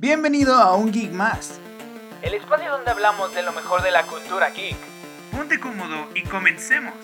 Bienvenido a Un Geek Más. El espacio donde hablamos de lo mejor de la cultura geek. Ponte cómodo y comencemos.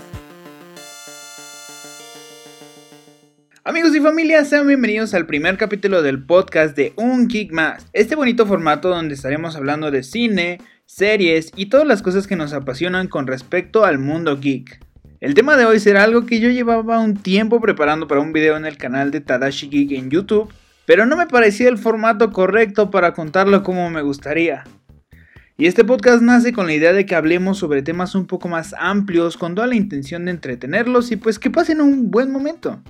Amigos y familia, sean bienvenidos al primer capítulo del podcast de Un Geek Más. Este bonito formato donde estaremos hablando de cine, series y todas las cosas que nos apasionan con respecto al mundo geek. El tema de hoy será algo que yo llevaba un tiempo preparando para un video en el canal de Tadashi Geek en YouTube pero no me parecía el formato correcto para contarlo como me gustaría. Y este podcast nace con la idea de que hablemos sobre temas un poco más amplios con toda la intención de entretenerlos y pues que pasen un buen momento.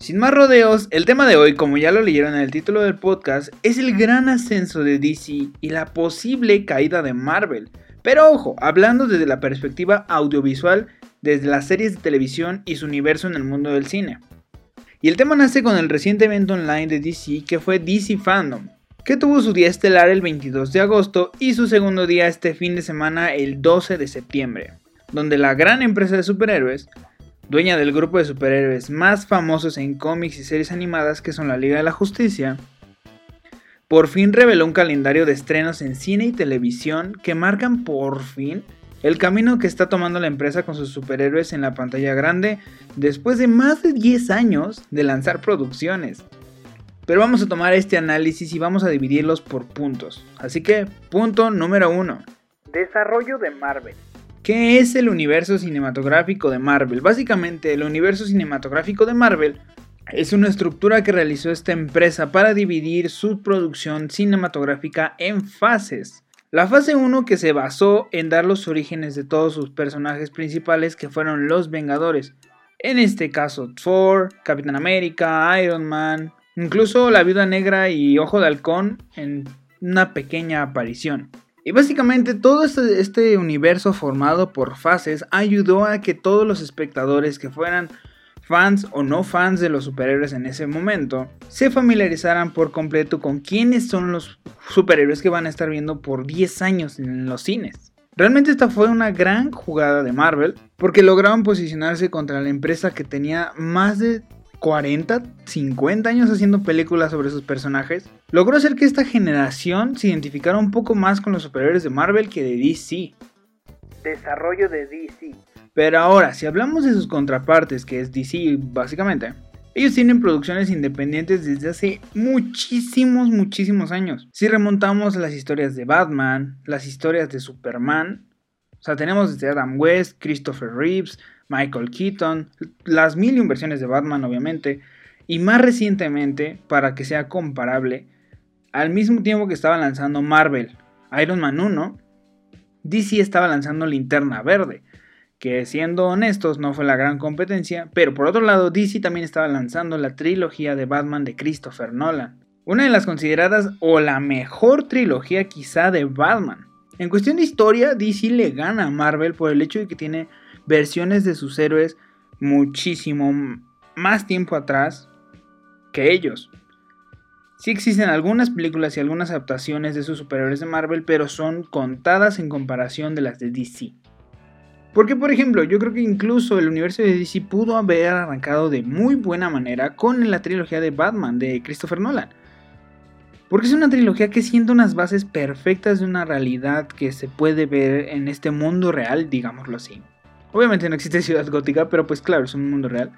Sin más rodeos, el tema de hoy, como ya lo leyeron en el título del podcast, es el gran ascenso de DC y la posible caída de Marvel. Pero ojo, hablando desde la perspectiva audiovisual, desde las series de televisión y su universo en el mundo del cine. Y el tema nace con el reciente evento online de DC que fue DC Fandom, que tuvo su día estelar el 22 de agosto y su segundo día este fin de semana el 12 de septiembre, donde la gran empresa de superhéroes, dueña del grupo de superhéroes más famosos en cómics y series animadas que son la Liga de la Justicia, por fin reveló un calendario de estrenos en cine y televisión que marcan por fin el camino que está tomando la empresa con sus superhéroes en la pantalla grande después de más de 10 años de lanzar producciones. Pero vamos a tomar este análisis y vamos a dividirlos por puntos. Así que, punto número 1. Desarrollo de Marvel. ¿Qué es el universo cinematográfico de Marvel? Básicamente, el universo cinematográfico de Marvel es una estructura que realizó esta empresa para dividir su producción cinematográfica en fases. La fase 1 que se basó en dar los orígenes de todos sus personajes principales que fueron los Vengadores. En este caso Thor, Capitán América, Iron Man, incluso la Viuda Negra y Ojo de Halcón en una pequeña aparición. Y básicamente todo este, este universo formado por fases ayudó a que todos los espectadores que fueran fans o no fans de los superhéroes en ese momento, se familiarizaran por completo con quiénes son los superhéroes que van a estar viendo por 10 años en los cines. Realmente esta fue una gran jugada de Marvel porque lograron posicionarse contra la empresa que tenía más de 40, 50 años haciendo películas sobre sus personajes, logró hacer que esta generación se identificara un poco más con los superhéroes de Marvel que de DC. Desarrollo de DC. Pero ahora, si hablamos de sus contrapartes, que es DC básicamente, ellos tienen producciones independientes desde hace muchísimos, muchísimos años. Si remontamos las historias de Batman, las historias de Superman, o sea, tenemos desde Adam West, Christopher Reeves, Michael Keaton, las mil versiones de Batman obviamente, y más recientemente, para que sea comparable, al mismo tiempo que estaba lanzando Marvel, Iron Man 1, DC estaba lanzando Linterna Verde que siendo honestos no fue la gran competencia, pero por otro lado DC también estaba lanzando la trilogía de Batman de Christopher Nolan, una de las consideradas o la mejor trilogía quizá de Batman. En cuestión de historia, DC le gana a Marvel por el hecho de que tiene versiones de sus héroes muchísimo más tiempo atrás que ellos. Sí existen algunas películas y algunas adaptaciones de sus superhéroes de Marvel, pero son contadas en comparación de las de DC. Porque, por ejemplo, yo creo que incluso el universo de DC pudo haber arrancado de muy buena manera con la trilogía de Batman de Christopher Nolan. Porque es una trilogía que siente unas bases perfectas de una realidad que se puede ver en este mundo real, digámoslo así. Obviamente no existe ciudad gótica, pero pues claro, es un mundo real.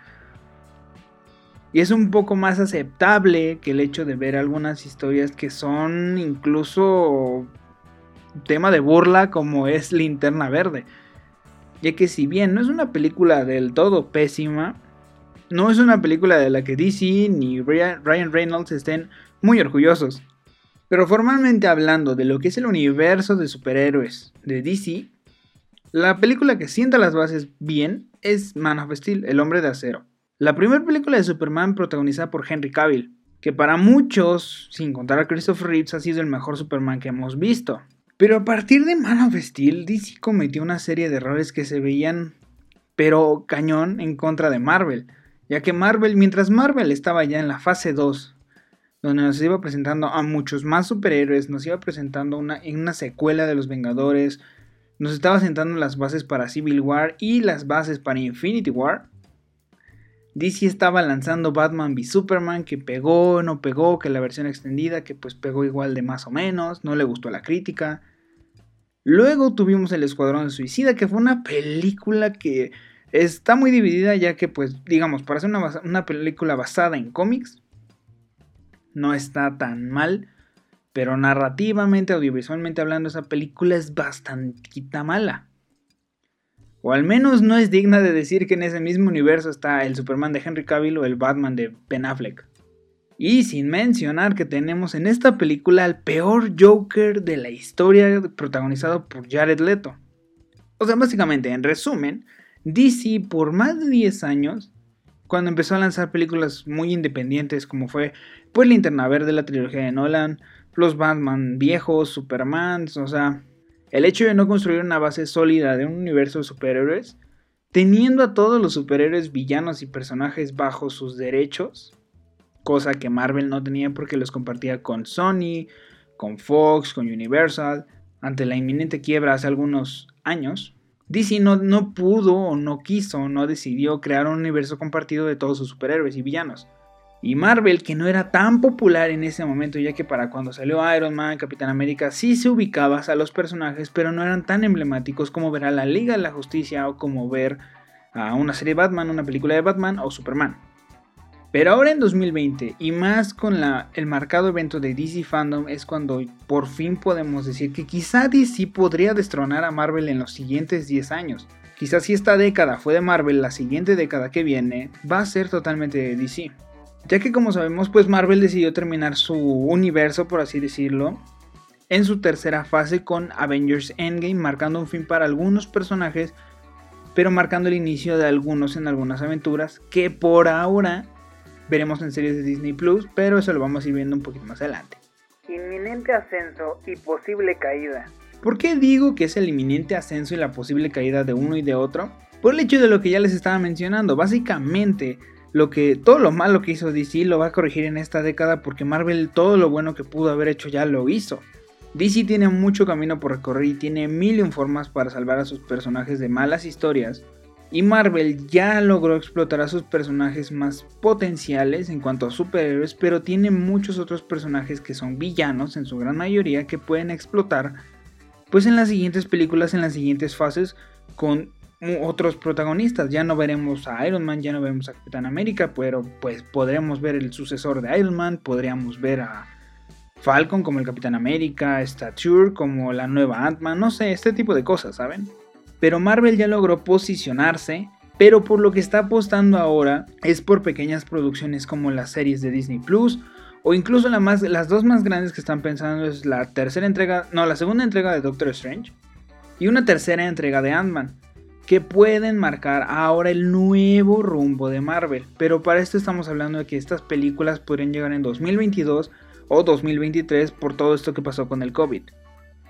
Y es un poco más aceptable que el hecho de ver algunas historias que son incluso tema de burla como es Linterna Verde ya que si bien no es una película del todo pésima, no es una película de la que DC ni Ryan Reynolds estén muy orgullosos. Pero formalmente hablando de lo que es el universo de superhéroes de DC, la película que sienta las bases bien es Man of Steel, El hombre de acero. La primera película de Superman protagonizada por Henry Cavill, que para muchos, sin contar a Christopher Reeves, ha sido el mejor Superman que hemos visto. Pero a partir de Man of Steel, DC cometió una serie de errores que se veían, pero cañón, en contra de Marvel. Ya que Marvel, mientras Marvel estaba ya en la fase 2, donde nos iba presentando a muchos más superhéroes, nos iba presentando una, en una secuela de los Vengadores, nos estaba sentando las bases para Civil War y las bases para Infinity War. DC estaba lanzando Batman v Superman, que pegó, no pegó, que la versión extendida, que pues pegó igual de más o menos, no le gustó la crítica. Luego tuvimos El Escuadrón Suicida, que fue una película que está muy dividida, ya que pues digamos, para ser una, una película basada en cómics, no está tan mal, pero narrativamente, audiovisualmente hablando, esa película es bastante mala. O al menos no es digna de decir que en ese mismo universo está el Superman de Henry Cavill o el Batman de Ben Affleck. Y sin mencionar que tenemos en esta película al peor Joker de la historia protagonizado por Jared Leto. O sea, básicamente, en resumen, DC por más de 10 años, cuando empezó a lanzar películas muy independientes como fue pues Linterna Verde, la trilogía de Nolan, los Batman viejos, Superman, o sea, el hecho de no construir una base sólida de un universo de superhéroes, teniendo a todos los superhéroes villanos y personajes bajo sus derechos, cosa que Marvel no tenía porque los compartía con Sony, con Fox, con Universal, ante la inminente quiebra hace algunos años, DC no, pudo o no quiso no decidió crear un universo compartido de todos sus superhéroes y villanos. Y Marvel, que no era tan popular en ese momento, ya que para cuando salió Iron Man, Capitán América, sí se ubicaba a los personajes, pero no eran tan emblemáticos como ver a la Liga de la Justicia o como ver a una serie de Batman, una película de Batman o Superman. Pero ahora en 2020, y más con el marcado evento de DC Fandom, es cuando por fin podemos decir que quizá DC podría destronar a Marvel en los siguientes 10 años. Quizás si esta década fue de Marvel, la siguiente década que viene va a ser totalmente de DC ya que como sabemos pues Marvel decidió terminar su universo por así decirlo en su tercera fase con Avengers Endgame marcando un fin para algunos personajes pero marcando el inicio de algunos en algunas aventuras que por ahora veremos en series de Disney Plus pero eso lo vamos a ir viendo un poquito más adelante. Inminente ascenso y posible caída. ¿Por qué digo que es el inminente ascenso y la posible caída de uno y de otro? Por el hecho de lo que ya les estaba mencionando, básicamente lo que todo lo malo que hizo DC lo va a corregir en esta década porque Marvel todo lo bueno que pudo haber hecho ya lo hizo. DC tiene mucho camino por recorrer y tiene mil formas para salvar a sus personajes de malas historias. Y Marvel ya logró explotar a sus personajes más potenciales en cuanto a superhéroes, pero tiene muchos otros personajes que son villanos en su gran mayoría que pueden explotar pues en las siguientes películas, en las siguientes fases, con otros protagonistas. Ya no veremos a Iron Man, ya no veremos a Capitán América, pero pues podremos ver el sucesor de Iron Man, podríamos ver a Falcon como el Capitán América, Stature como la nueva Ant-Man, no sé, este tipo de cosas, ¿saben? Pero Marvel ya logró posicionarse, pero por lo que está apostando ahora es por pequeñas producciones como las series de Disney Plus o incluso la más, las dos más grandes que están pensando es la tercera entrega, no, la segunda entrega de Doctor Strange y una tercera entrega de Ant-Man que pueden marcar ahora el nuevo rumbo de Marvel. Pero para esto estamos hablando de que estas películas podrían llegar en 2022 o 2023 por todo esto que pasó con el COVID.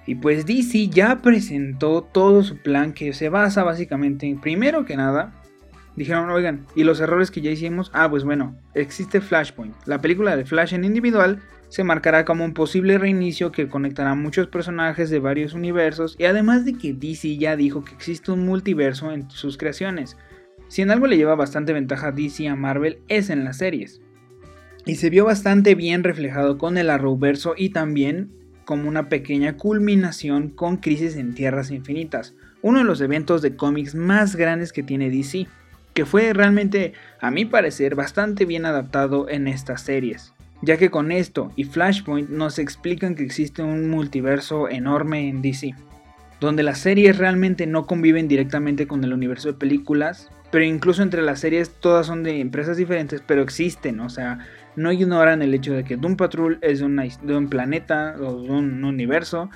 Y pues DC ya presentó todo su plan que se basa básicamente en, primero que nada, dijeron, oigan, ¿y los errores que ya hicimos? Ah, pues bueno, existe Flashpoint, la película de Flash en individual se marcará como un posible reinicio que conectará muchos personajes de varios universos y además de que DC ya dijo que existe un multiverso en sus creaciones. Si en algo le lleva bastante ventaja a DC a Marvel es en las series. Y se vio bastante bien reflejado con el Arrowverso y también como una pequeña culminación con Crisis en Tierras Infinitas, uno de los eventos de cómics más grandes que tiene DC, que fue realmente, a mi parecer, bastante bien adaptado en estas series ya que con esto y Flashpoint nos explican que existe un multiverso enorme en DC, donde las series realmente no conviven directamente con el universo de películas, pero incluso entre las series todas son de empresas diferentes, pero existen, o sea, no ignoran el hecho de que Doom Patrol es de, un planeta o de un universo,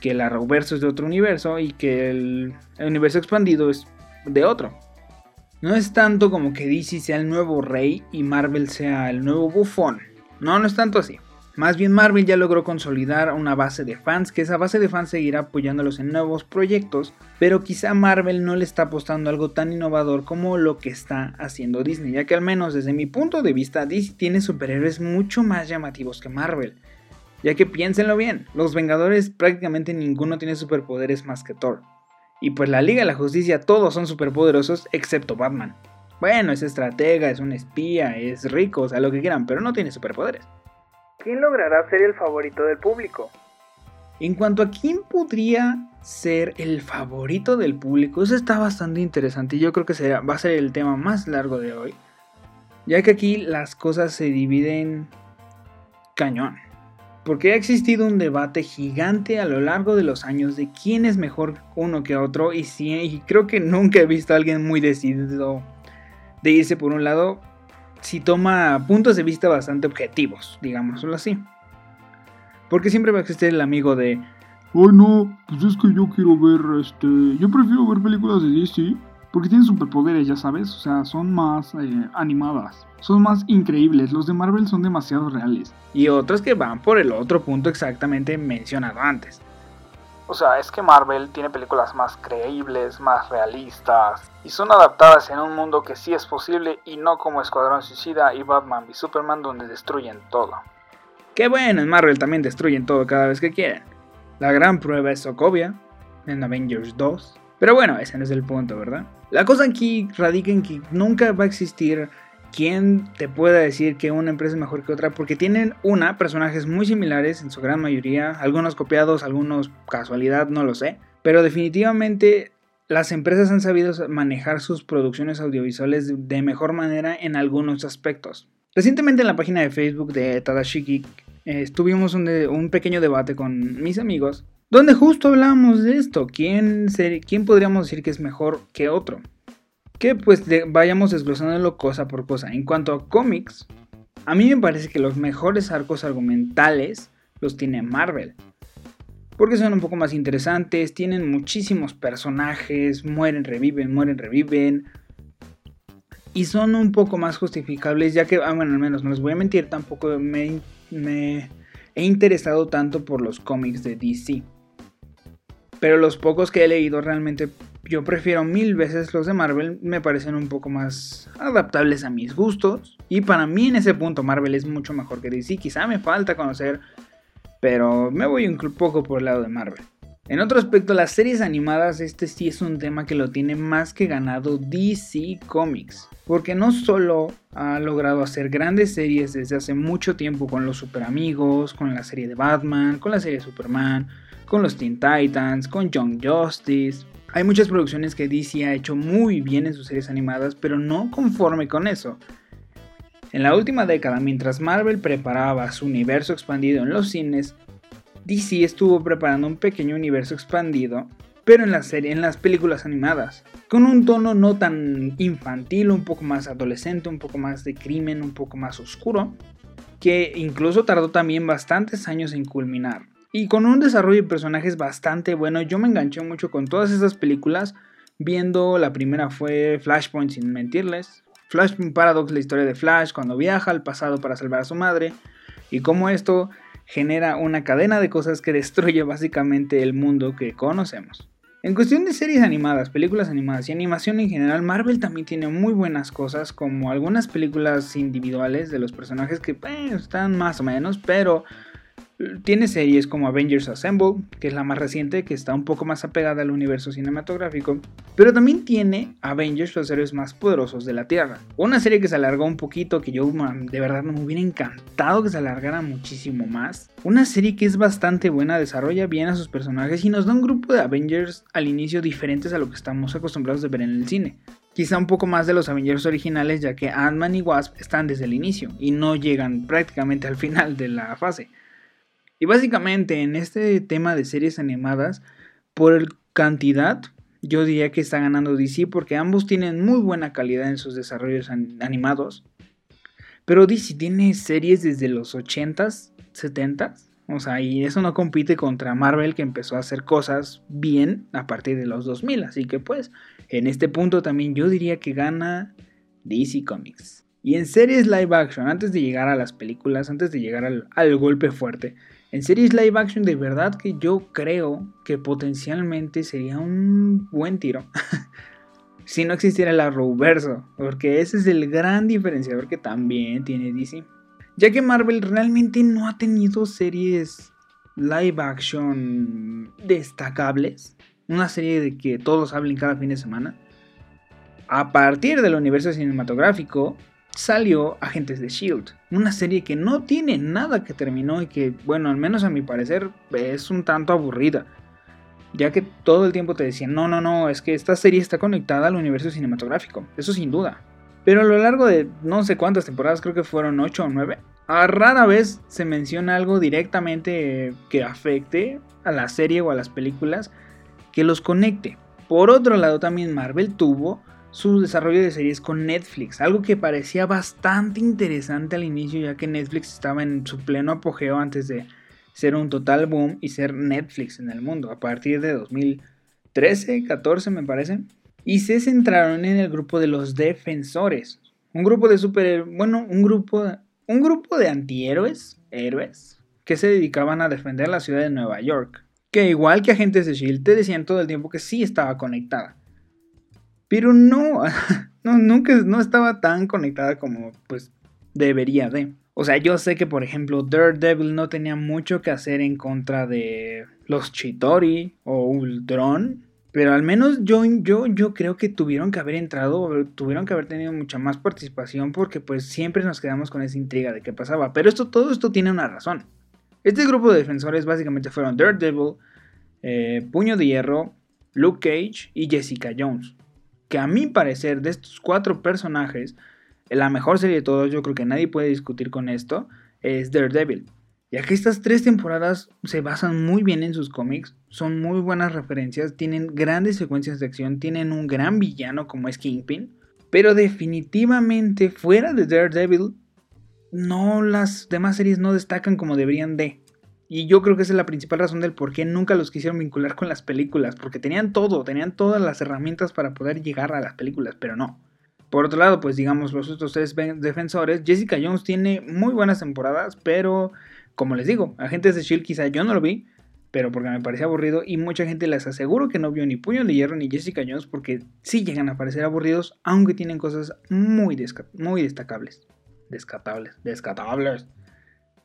que el Arrowverso es de otro universo y que el, el universo expandido es de otro. No es tanto como que DC sea el nuevo rey y Marvel sea el nuevo bufón. No, no es tanto así. Más bien Marvel ya logró consolidar una base de fans, que esa base de fans seguirá apoyándolos en nuevos proyectos, pero quizá Marvel no le está apostando algo tan innovador como lo que está haciendo Disney, ya que al menos desde mi punto de vista Disney tiene superhéroes mucho más llamativos que Marvel. Ya que piénsenlo bien, los Vengadores prácticamente ninguno tiene superpoderes más que Thor. Y pues la Liga de la Justicia todos son superpoderosos excepto Batman. Bueno, es estratega, es un espía, es rico, o sea, lo que quieran, pero no tiene superpoderes. ¿Quién logrará ser el favorito del público? En cuanto a quién podría ser el favorito del público, eso está bastante interesante y yo creo que será, va a ser el tema más largo de hoy, ya que aquí las cosas se dividen cañón. Porque ha existido un debate gigante a lo largo de los años de quién es mejor uno que otro y, y creo que nunca he visto a alguien muy decidido de irse por un lado si toma puntos de vista bastante objetivos, digámoslo así. Porque siempre va a existir el amigo de, ay no, pues es que yo quiero ver, este, yo prefiero ver películas de DC porque tienen superpoderes, ya sabes, o sea, son más eh, animadas, son más increíbles, los de Marvel son demasiado reales. Y otros que van por el otro punto exactamente mencionado antes. O sea, es que Marvel tiene películas más creíbles, más realistas, y son adaptadas en un mundo que sí es posible y no como Escuadrón Suicida y Batman y Superman donde destruyen todo. Qué bueno, en Marvel también destruyen todo cada vez que quieren. La gran prueba es Sokovia, en Avengers 2. Pero bueno, ese no es el punto, ¿verdad? La cosa aquí radica en que nunca va a existir quien te pueda decir que una empresa es mejor que otra porque tienen una personajes muy similares en su gran mayoría, algunos copiados, algunos casualidad, no lo sé, pero definitivamente las empresas han sabido manejar sus producciones audiovisuales de mejor manera en algunos aspectos. Recientemente en la página de Facebook de Tadashiki eh, tuvimos un, pequeño debate con mis amigos donde justo hablamos de esto, ¿quién, quién podríamos decir que es mejor que otro que pues vayamos desglosándolo cosa por cosa. En cuanto a cómics, a mí me parece que los mejores arcos argumentales los tiene Marvel. Porque son un poco más interesantes, tienen muchísimos personajes, mueren, reviven, mueren, reviven. Y son un poco más justificables, ya que, ah, bueno, al menos no les voy a mentir, tampoco me, me he interesado tanto por los cómics de DC. Pero los pocos que he leído realmente yo prefiero mil veces los de Marvel, me parecen un poco más adaptables a mis gustos. Y para mí en ese punto Marvel es mucho mejor que DC. Quizá me falta conocer, pero me voy un poco por el lado de Marvel. En otro aspecto, las series animadas, este sí es un tema que lo tiene más que ganado DC Comics. Porque no solo ha logrado hacer grandes series desde hace mucho tiempo con los Super Amigos, con la serie de Batman, con la serie de Superman, con los Teen Titans, con Young Justice, hay muchas producciones que DC ha hecho muy bien en sus series animadas, pero no conforme con eso. En la última década, mientras Marvel preparaba su universo expandido en los cines, DC estuvo preparando un pequeño universo expandido, pero en la serie, en las películas animadas, con un tono no tan infantil, un poco más adolescente, un poco más de crimen, un poco más oscuro, que incluso tardó también bastantes años en culminar. Y con un desarrollo de personajes bastante bueno, yo me enganché mucho con todas esas películas. Viendo la primera fue Flashpoint sin mentirles. Flash Paradox, la historia de Flash cuando viaja al pasado para salvar a su madre. Y cómo esto genera una cadena de cosas que destruye básicamente el mundo que conocemos. En cuestión de series animadas, películas animadas y animación en general, Marvel también tiene muy buenas cosas, como algunas películas individuales de los personajes que eh, están más o menos, pero tiene series como Avengers Assemble, que es la más reciente, que está un poco más apegada al universo cinematográfico, pero también tiene Avengers, los héroes más poderosos de la Tierra. Una serie que se alargó un poquito, que yo de verdad me hubiera encantado que se alargara muchísimo más. Una serie que es bastante buena, desarrolla bien a sus personajes y nos da un grupo de Avengers al inicio diferentes a lo que estamos acostumbrados de ver en el cine quizá un poco más de los Avengers originales, ya que Ant-Man y Wasp están desde el inicio y no llegan prácticamente al final de la fase. Y básicamente en este tema de series animadas, por cantidad, yo diría que está ganando DC porque ambos tienen muy buena calidad en sus desarrollos animados. Pero DC tiene series desde los 80s, 70s. O sea, y eso no compite contra Marvel que empezó a hacer cosas bien a partir de los 2000. Así que pues, en este punto también yo diría que gana DC Comics. Y en series live action, antes de llegar a las películas, antes de llegar al, al golpe fuerte, en series live action de verdad que yo creo que potencialmente sería un buen tiro. si no existiera el Arrowverso, porque ese es el gran diferenciador que también tiene DC. Ya que Marvel realmente no ha tenido series live action destacables, una serie de que todos hablen cada fin de semana. A partir del universo cinematográfico salió Agentes de Shield, una serie que no tiene nada que terminó y que, bueno, al menos a mi parecer es un tanto aburrida, ya que todo el tiempo te decían, no, no, no, es que esta serie está conectada al universo cinematográfico, eso sin duda. Pero a lo largo de no sé cuántas temporadas, creo que fueron 8 o 9, a rara vez se menciona algo directamente que afecte a la serie o a las películas que los conecte. Por otro lado, también Marvel tuvo su desarrollo de series con Netflix, algo que parecía bastante interesante al inicio ya que Netflix estaba en su pleno apogeo antes de ser un total boom y ser Netflix en el mundo, a partir de 2013, 14 me parece, y se centraron en el grupo de los defensores, un grupo de super, bueno, un grupo, un grupo de antihéroes, héroes, que se dedicaban a defender la ciudad de Nueva York, que igual que agentes de Shield te decían todo el tiempo que sí estaba conectada pero no, no, nunca no estaba tan conectada como pues debería de. O sea, yo sé que por ejemplo Daredevil no tenía mucho que hacer en contra de los Chitori o Ultron. Pero al menos yo, yo, yo creo que tuvieron que haber entrado, tuvieron que haber tenido mucha más participación porque pues siempre nos quedamos con esa intriga de qué pasaba. Pero esto, todo esto tiene una razón. Este grupo de defensores básicamente fueron Daredevil, eh, Puño de Hierro, Luke Cage y Jessica Jones que a mi parecer de estos cuatro personajes, la mejor serie de todos, yo creo que nadie puede discutir con esto, es Daredevil. Ya que estas tres temporadas se basan muy bien en sus cómics, son muy buenas referencias, tienen grandes secuencias de acción, tienen un gran villano como es Kingpin, pero definitivamente fuera de Daredevil, no las demás series no destacan como deberían de. Y yo creo que esa es la principal razón del por qué nunca los quisieron vincular con las películas, porque tenían todo, tenían todas las herramientas para poder llegar a las películas, pero no. Por otro lado, pues digamos, los otros tres defensores, Jessica Jones tiene muy buenas temporadas, pero como les digo, Agentes de Shield quizá yo no lo vi, pero porque me parecía aburrido y mucha gente les aseguro que no vio ni Puño de Hierro ni Jessica Jones porque sí llegan a parecer aburridos, aunque tienen cosas muy, muy destacables. Descatables, descatables.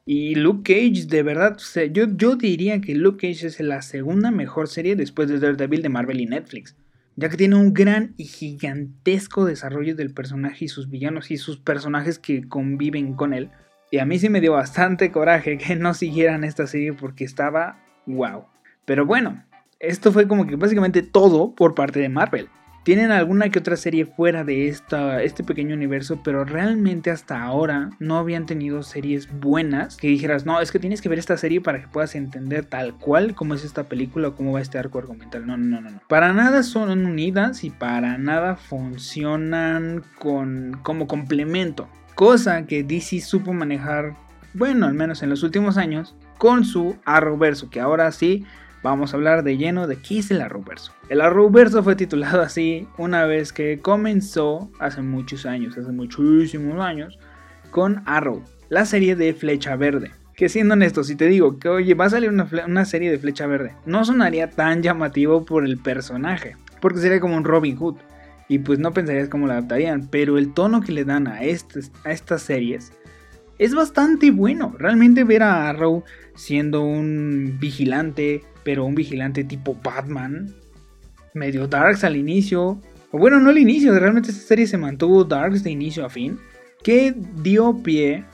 Y Luke Cage, de verdad, yo, yo diría que Luke Cage es la segunda mejor serie después de Daredevil de Marvel y Netflix, ya que tiene un gran y gigantesco desarrollo del personaje y sus villanos y sus personajes que conviven con él. Y a mí sí me dio bastante coraje que no siguieran esta serie porque estaba wow. Pero bueno, esto fue como que básicamente todo por parte de Marvel. Tienen alguna que otra serie fuera de esta, este pequeño universo, pero realmente hasta ahora no habían tenido series buenas que dijeras, no, es que tienes que ver esta serie para que puedas entender tal cual cómo es esta película o cómo va este arco argumental. No, no, no, no. Para nada son unidas y para nada funcionan con, como complemento. Cosa que DC supo manejar, bueno, al menos en los últimos años, con su Arrowverso, que ahora sí vamos a hablar de lleno de qué es el Arrowverso. El Arrowverso fue titulado así una vez que comenzó hace muchos años, hace muchísimos años, con Arrow, la serie de Flecha Verde. Que siendo honesto, si te digo que oye, va a salir una, serie de Flecha Verde, no sonaría tan llamativo por el personaje, porque sería como un Robin Hood. Y pues no pensarías cómo la adaptarían, pero el tono que le dan a, a estas series es bastante bueno. Realmente ver a Arrow siendo un vigilante, pero un vigilante tipo Batman, medio darks al inicio, o bueno, no al inicio, realmente esta serie se mantuvo darks de inicio a fin, que dio pie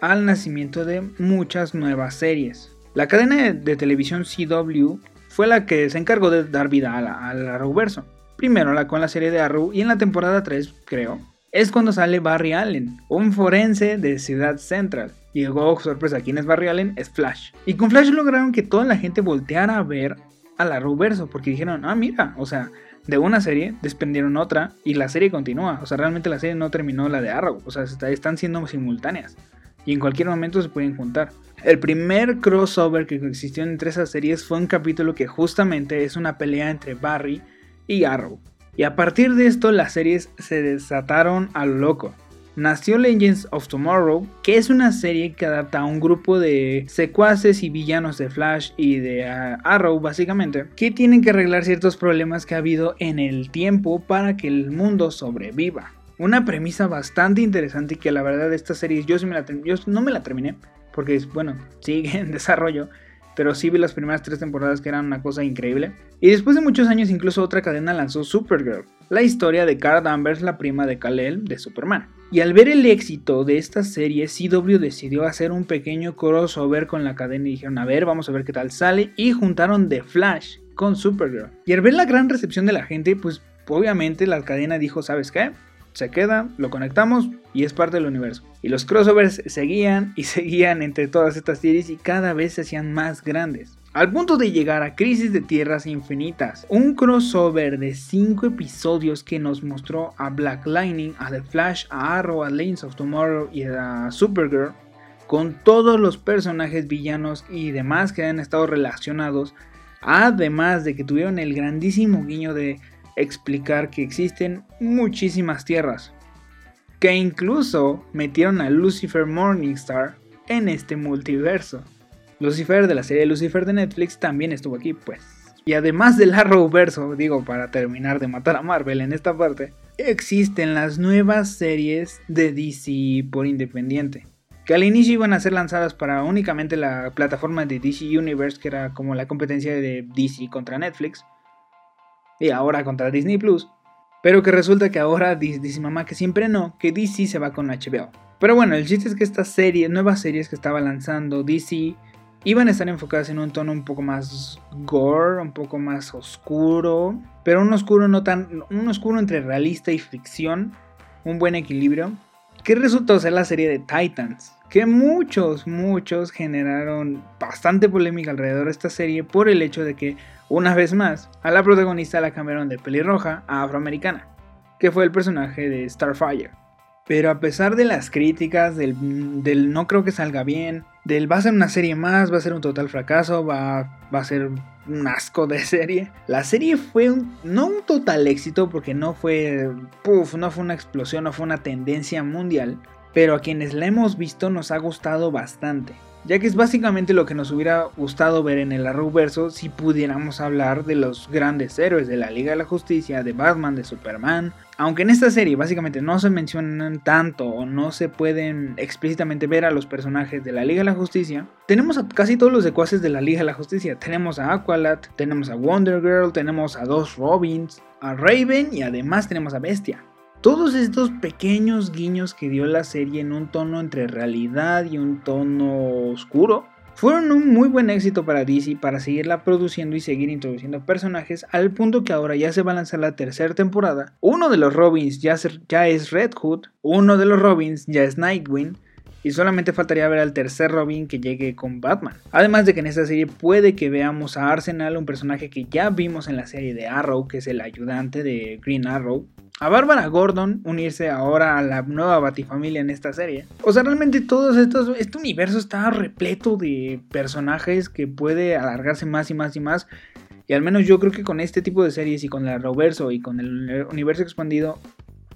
al nacimiento de muchas nuevas series. La cadena de televisión CW fue la que se encargó de dar vida al Arrowverso. Primero la con la serie de Arrow y en la temporada 3, creo, es cuando sale Barry Allen, un forense de Ciudad Central. Y luego, sorpresa, ¿quién es Barry Allen? Es Flash. Y con Flash lograron que toda la gente volteara a ver a la Arrowverso, porque dijeron, ah, mira, o sea, de una serie desprendieron otra y la serie continúa. O sea, realmente la serie no terminó la de Arrow, o sea, están siendo simultáneas. Y en cualquier momento se pueden juntar. El primer crossover que existió entre esas series fue un capítulo que justamente es una pelea entre Barry y Arrow. Y a partir de esto las series se desataron a lo loco. Nació Legends of Tomorrow, que es una serie que adapta a un grupo de secuaces y villanos de Flash y de ah, Arrow básicamente, que tienen que arreglar ciertos problemas que ha habido en el tiempo para que el mundo sobreviva. Una premisa bastante interesante y que la verdad esta serie yo, la, yo no me la terminé, porque bueno, sigue en desarrollo, pero sí vi las primeras tres temporadas que eran una cosa increíble. Y después de muchos años incluso otra cadena lanzó Supergirl, la historia de Cara Danvers, la prima de Kal-El de Superman. Y al ver el éxito de esta serie, CW decidió hacer un pequeño crossover con la cadena y dijeron, a ver, vamos a ver qué tal sale, y juntaron The Flash con Supergirl. Y al ver la gran recepción de la gente, pues obviamente la cadena dijo, ¿sabes qué? Se queda, lo conectamos y es parte del universo. Y los crossovers seguían y seguían entre todas estas series y cada vez se hacían más grandes. Al punto de llegar a Crisis de Tierras Infinitas, un crossover de 5 episodios que nos mostró a Black Lightning, a The Flash, a Arrow, a Lanes of Tomorrow y a Supergirl, con todos los personajes villanos y demás que han estado relacionados, además de que tuvieron el grandísimo guiño de explicar que existen muchísimas tierras, que incluso metieron a Lucifer Morningstar en este multiverso. Lucifer de la serie Lucifer de Netflix también estuvo aquí, pues. Y además del Arrowverso, digo, para terminar de matar a Marvel en esta parte, existen las nuevas series de DC por independiente. Que al inicio iban a ser lanzadas para únicamente la plataforma de DC Universe, que era como la competencia de DC contra Netflix y ahora contra Disney Plus. Pero que resulta que ahora dice mamá que siempre no, que DC se va con HBO. Pero bueno, el chiste es que estas series, nuevas series que estaba lanzando DC, iban a estar enfocadas en un tono un poco más gore, un poco más oscuro, pero un oscuro no tan, un oscuro entre realista y ficción, un buen equilibrio. Que resultó ser la serie de Titans, que muchos, muchos generaron bastante polémica alrededor de esta serie por el hecho de que una vez más, a la protagonista la cambiaron de pelirroja a afroamericana, que fue el personaje de Starfire. Pero a pesar de las críticas, del, no creo que salga bien, del va a ser una serie más, va a ser un total fracaso, va, va a ser un asco de serie. La serie fue un, no un total éxito porque no fue, puff, no fue una explosión, no fue una tendencia mundial, pero a quienes la hemos visto nos ha gustado bastante ya que es básicamente lo que nos hubiera gustado ver en el Arrowverso si pudiéramos hablar de los grandes héroes de la Liga de la Justicia, de Batman, de Superman. Aunque en esta serie básicamente no se mencionan tanto o no se pueden explícitamente ver a los personajes de la Liga de la Justicia, tenemos a casi todos los secuaces de la Liga de la Justicia. Tenemos a Aqualad, tenemos a Wonder Girl, tenemos a dos Robins, a Raven y además tenemos a Bestia. Todos estos pequeños guiños que dio la serie en un tono entre realidad y un tono oscuro fueron un muy buen éxito para DC para seguirla produciendo y seguir introduciendo personajes al punto que ahora ya se va a lanzar la tercera temporada. Uno de los Robins ya, ya es Red Hood, uno de los Robins ya es Nightwing y solamente faltaría ver al tercer Robin que llegue con Batman. Además de que en esta serie puede que veamos a Arsenal, un personaje que ya vimos en la serie de Arrow, que es el ayudante de Green Arrow, a Bárbara Gordon unirse ahora a la nueva Batifamilia en esta serie. O sea, realmente todo estos, este universo está repleto de personajes que puede alargarse más y más y más. Y al menos yo creo que con este tipo de series y con el Roverso y con el universo expandido,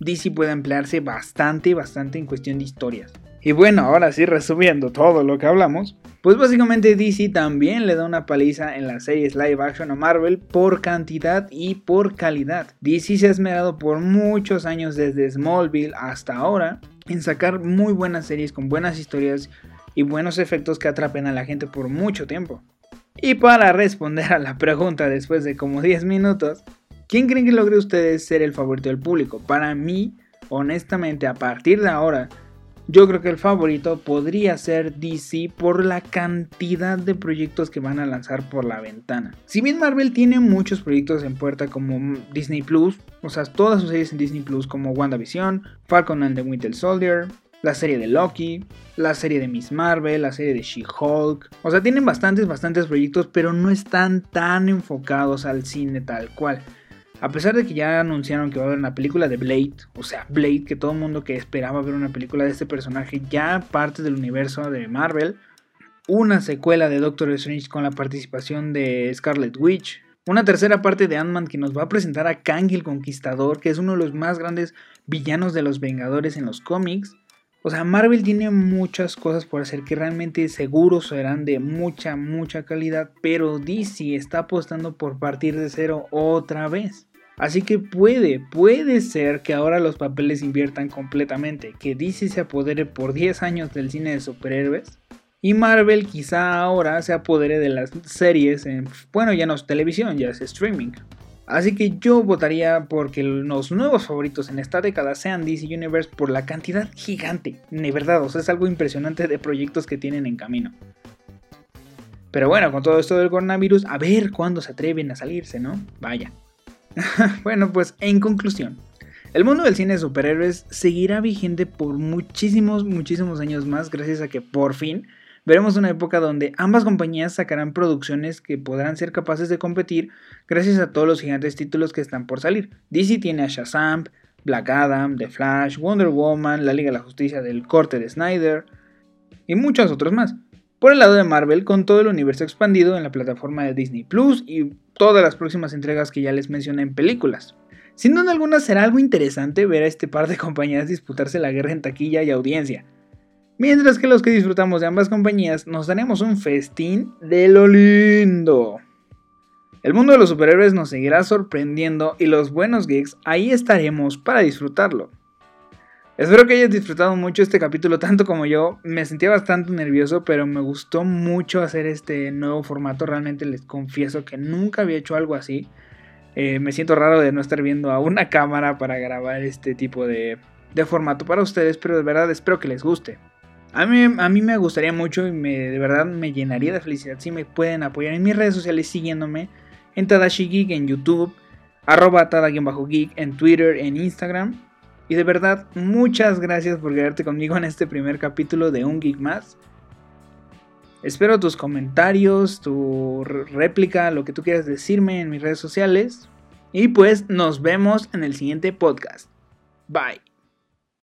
DC puede emplearse bastante, bastante en cuestión de historias. Y bueno, ahora sí, resumiendo todo lo que hablamos, pues básicamente DC también le da una paliza en las series live action a Marvel por cantidad y por calidad. DC se ha esmerado por muchos años desde Smallville hasta ahora en sacar muy buenas series con buenas historias y buenos efectos que atrapen a la gente por mucho tiempo. Y para responder a la pregunta después de como 10 minutos, ¿quién creen que logre ustedes ser el favorito del público? Para mí, honestamente, a partir de ahora, yo creo que el favorito podría ser DC por la cantidad de proyectos que van a lanzar por la ventana. Si bien Marvel tiene muchos proyectos en puerta como Disney Plus, o sea, todas sus series en Disney Plus como WandaVision, Falcon and the Winter Soldier, la serie de Loki, la serie de Miss Marvel, la serie de She-Hulk. O sea, tienen bastantes, bastantes proyectos, pero no están tan enfocados al cine tal cual. A pesar de que ya anunciaron que va a haber una película de Blade, o sea, Blade, que todo el mundo que esperaba ver una película de este personaje ya parte del universo de Marvel, una secuela de Doctor Strange con la participación de Scarlet Witch, una tercera parte de Ant-Man que nos va a presentar a Kang el Conquistador, que es uno de los más grandes villanos de los Vengadores en los cómics. O sea, Marvel tiene muchas cosas por hacer que realmente seguros serán de mucha, mucha calidad, pero DC está apostando por partir de cero otra vez. Así que puede, puede ser que ahora los papeles inviertan completamente, que DC se apodere por 10 años del cine de superhéroes Y Marvel quizá ahora se apodere de las series en, bueno, ya no es televisión, ya es streaming. Así que yo votaría porque los nuevos favoritos en esta década sean DC Universe por la cantidad gigante, de verdad, o sea, es algo impresionante de proyectos que tienen en camino. Pero bueno, con todo esto del coronavirus, a ver cuándo se atreven a salirse, ¿no? Vaya. bueno, pues en conclusión, el mundo del cine de superhéroes seguirá vigente por muchísimos, muchísimos años más gracias a que por fin veremos una época donde ambas compañías sacarán producciones que podrán ser capaces de competir gracias a todos los gigantes títulos que están por salir. DC tiene a Shazam, Black Adam, The Flash, Wonder Woman, la Liga de la Justicia del corte de Snyder y muchos otros más. Por el lado de Marvel, con todo el universo expandido en la plataforma de Disney Plus y todas las próximas entregas que ya les mencioné en películas. Sin duda alguna será algo interesante ver a este par de compañías disputarse la guerra en taquilla y audiencia. Mientras que los que disfrutamos de ambas compañías nos daremos un festín de lo lindo. El mundo de los superhéroes nos seguirá sorprendiendo y los buenos geeks ahí estaremos para disfrutarlo. Espero que hayas disfrutado mucho este capítulo tanto como yo. Me sentía bastante nervioso, pero me gustó mucho hacer este nuevo formato. Realmente les confieso que nunca había hecho algo así. Eh, me siento raro de no estar viendo a una cámara para grabar este tipo de, de formato para ustedes, pero de verdad espero que les guste. A mí, a mí me gustaría mucho y me, de verdad me llenaría de felicidad si me pueden apoyar en mis redes sociales siguiéndome en Tadashi Geek en YouTube, arroba tada-geek en Twitter, en Instagram. Y de verdad, muchas gracias por quedarte conmigo en este primer capítulo de Un Geek Más. Espero tus comentarios, tu réplica, lo que tú quieras decirme en mis redes sociales. Y pues nos vemos en el siguiente podcast. Bye.